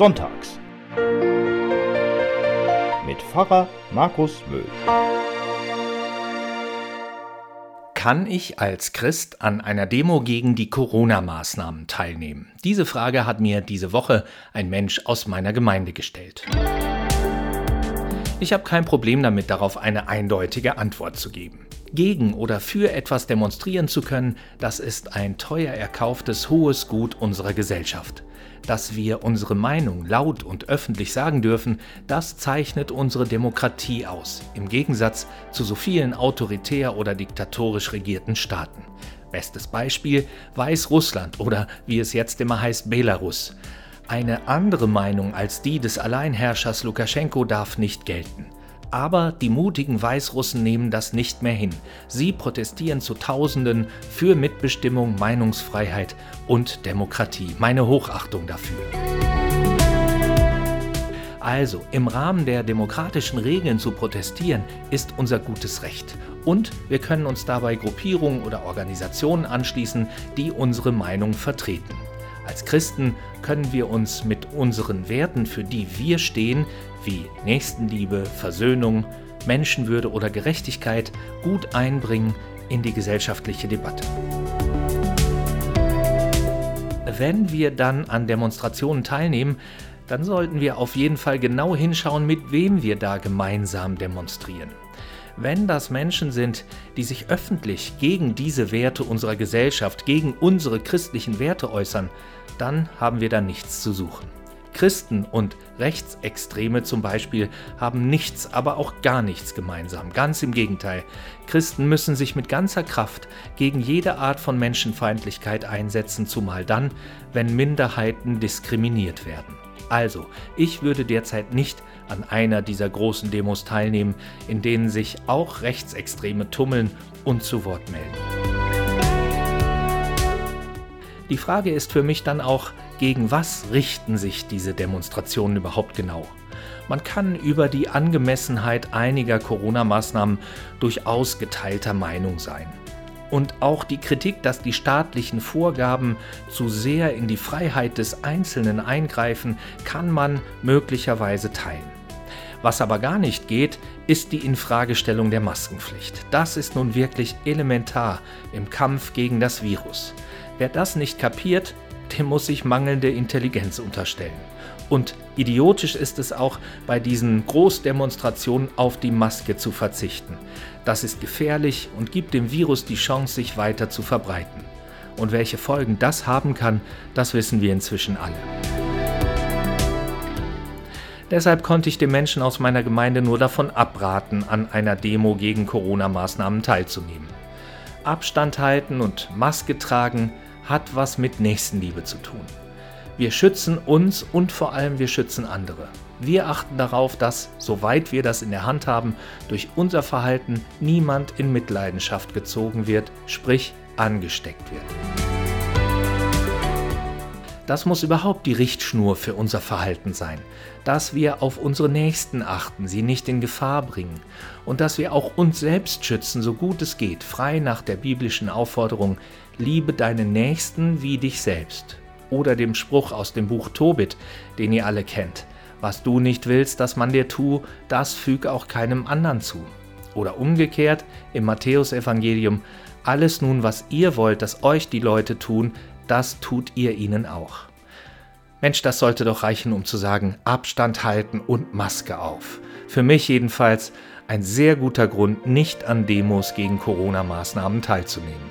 Sonntags. Mit Pfarrer Markus Möhl. Kann ich als Christ an einer Demo gegen die Corona-Maßnahmen teilnehmen? Diese Frage hat mir diese Woche ein Mensch aus meiner Gemeinde gestellt. Ich habe kein Problem damit, darauf eine eindeutige Antwort zu geben. Gegen oder für etwas demonstrieren zu können, das ist ein teuer erkauftes hohes Gut unserer Gesellschaft. Dass wir unsere Meinung laut und öffentlich sagen dürfen, das zeichnet unsere Demokratie aus, im Gegensatz zu so vielen autoritär oder diktatorisch regierten Staaten. Bestes Beispiel Weißrussland oder wie es jetzt immer heißt Belarus. Eine andere Meinung als die des Alleinherrschers Lukaschenko darf nicht gelten. Aber die mutigen Weißrussen nehmen das nicht mehr hin. Sie protestieren zu Tausenden für Mitbestimmung, Meinungsfreiheit und Demokratie. Meine Hochachtung dafür. Also, im Rahmen der demokratischen Regeln zu protestieren, ist unser gutes Recht. Und wir können uns dabei Gruppierungen oder Organisationen anschließen, die unsere Meinung vertreten. Als Christen können wir uns mit unseren Werten, für die wir stehen, wie Nächstenliebe, Versöhnung, Menschenwürde oder Gerechtigkeit, gut einbringen in die gesellschaftliche Debatte. Wenn wir dann an Demonstrationen teilnehmen, dann sollten wir auf jeden Fall genau hinschauen, mit wem wir da gemeinsam demonstrieren. Wenn das Menschen sind, die sich öffentlich gegen diese Werte unserer Gesellschaft, gegen unsere christlichen Werte äußern, dann haben wir da nichts zu suchen. Christen und Rechtsextreme zum Beispiel haben nichts, aber auch gar nichts gemeinsam. Ganz im Gegenteil. Christen müssen sich mit ganzer Kraft gegen jede Art von Menschenfeindlichkeit einsetzen, zumal dann, wenn Minderheiten diskriminiert werden. Also, ich würde derzeit nicht an einer dieser großen Demos teilnehmen, in denen sich auch Rechtsextreme tummeln und zu Wort melden. Die Frage ist für mich dann auch, gegen was richten sich diese Demonstrationen überhaupt genau? Man kann über die Angemessenheit einiger Corona-Maßnahmen durchaus geteilter Meinung sein. Und auch die Kritik, dass die staatlichen Vorgaben zu sehr in die Freiheit des Einzelnen eingreifen, kann man möglicherweise teilen. Was aber gar nicht geht, ist die Infragestellung der Maskenpflicht. Das ist nun wirklich elementar im Kampf gegen das Virus. Wer das nicht kapiert, dem muss sich mangelnde Intelligenz unterstellen. Und idiotisch ist es auch, bei diesen Großdemonstrationen auf die Maske zu verzichten. Das ist gefährlich und gibt dem Virus die Chance, sich weiter zu verbreiten. Und welche Folgen das haben kann, das wissen wir inzwischen alle. Deshalb konnte ich den Menschen aus meiner Gemeinde nur davon abraten, an einer Demo gegen Corona-Maßnahmen teilzunehmen. Abstand halten und Maske tragen hat was mit Nächstenliebe zu tun. Wir schützen uns und vor allem wir schützen andere. Wir achten darauf, dass, soweit wir das in der Hand haben, durch unser Verhalten niemand in Mitleidenschaft gezogen wird, sprich angesteckt wird. Das muss überhaupt die Richtschnur für unser Verhalten sein, dass wir auf unsere Nächsten achten, sie nicht in Gefahr bringen und dass wir auch uns selbst schützen, so gut es geht, frei nach der biblischen Aufforderung, liebe deinen Nächsten wie dich selbst. Oder dem Spruch aus dem Buch Tobit, den ihr alle kennt. Was du nicht willst, dass man dir tu, das füg auch keinem anderen zu. Oder umgekehrt im Matthäusevangelium, alles nun, was ihr wollt, dass euch die Leute tun, das tut ihr ihnen auch. Mensch, das sollte doch reichen, um zu sagen, Abstand halten und Maske auf. Für mich jedenfalls ein sehr guter Grund, nicht an Demos gegen Corona-Maßnahmen teilzunehmen.